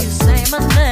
you say my name.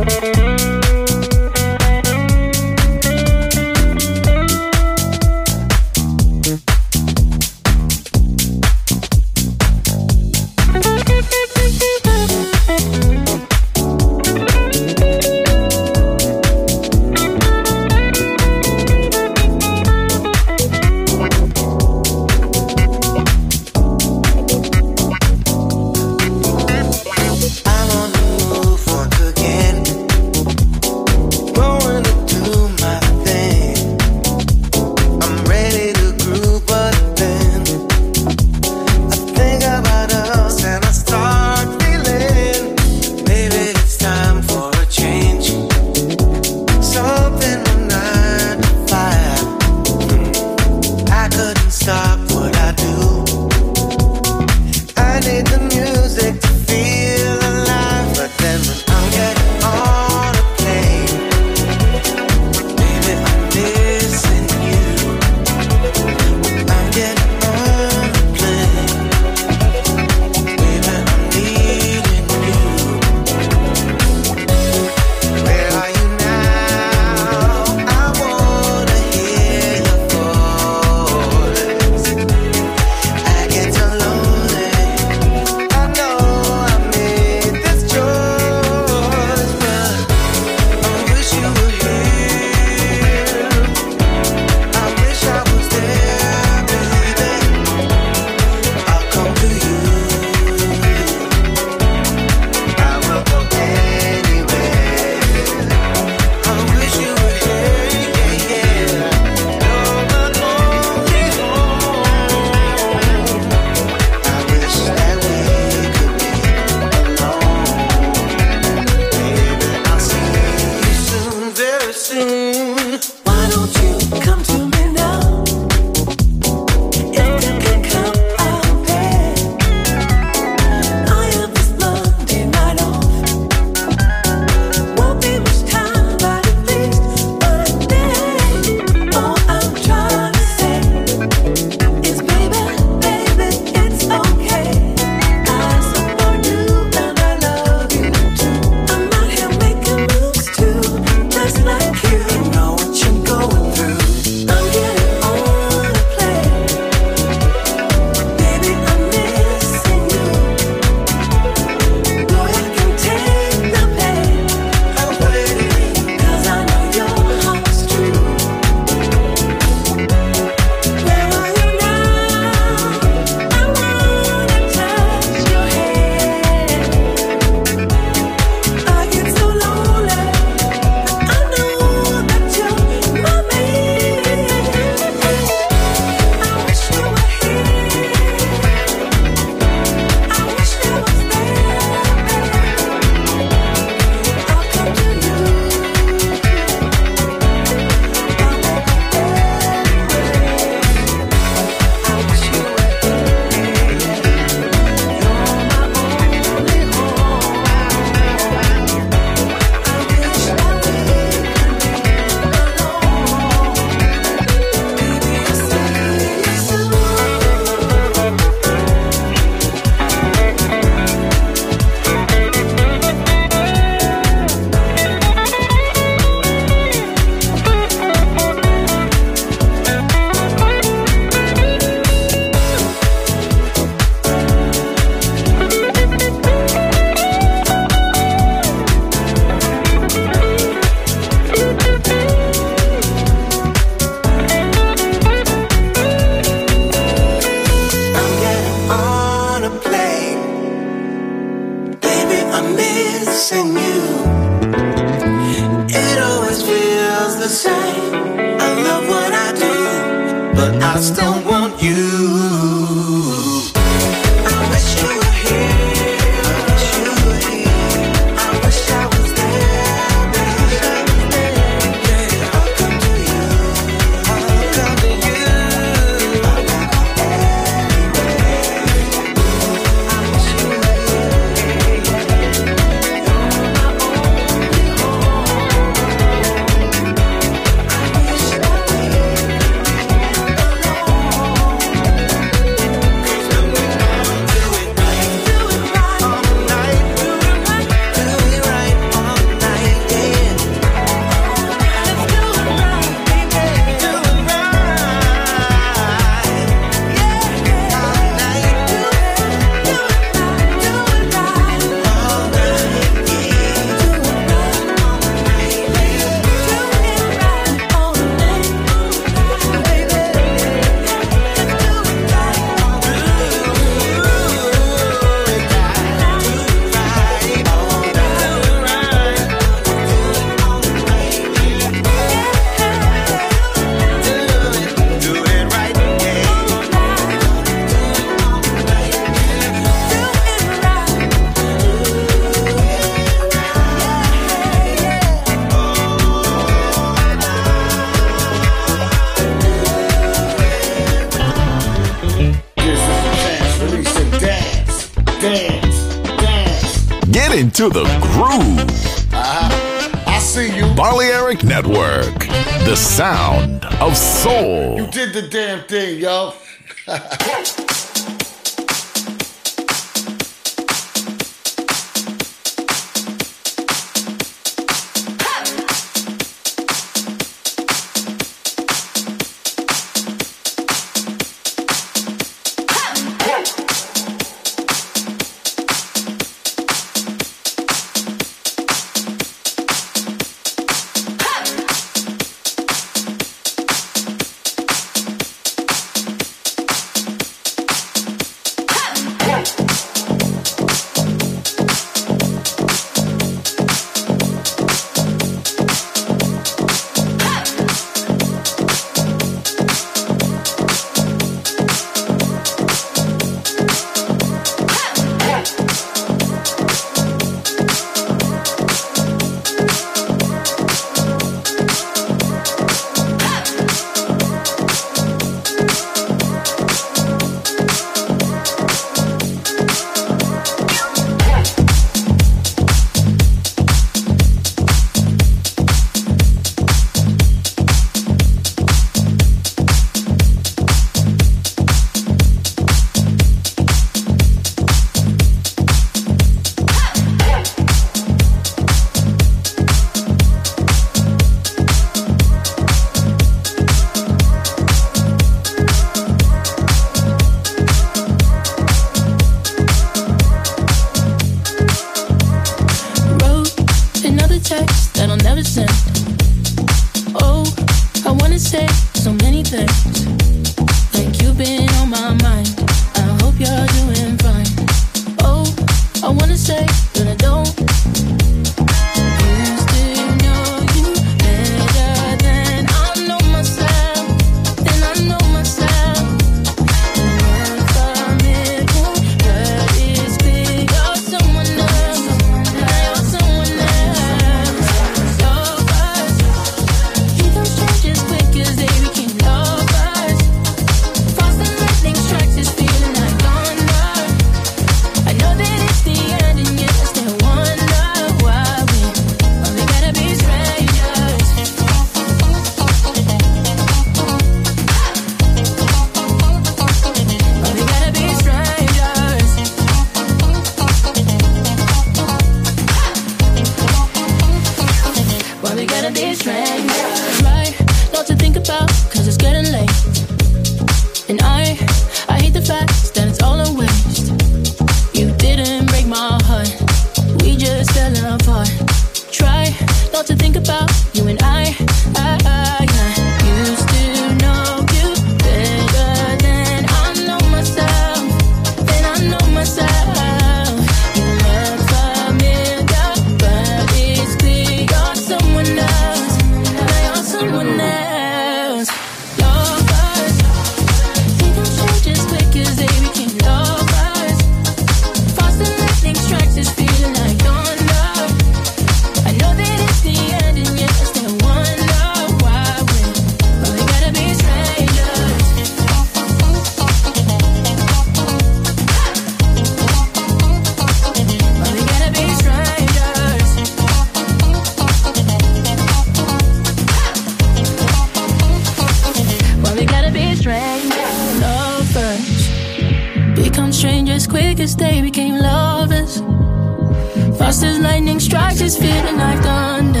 lightning strikes, it's feeling like thunder.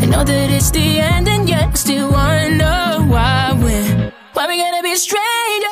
I know that it's the end, and yet I still wonder why we're why we gonna be strangers.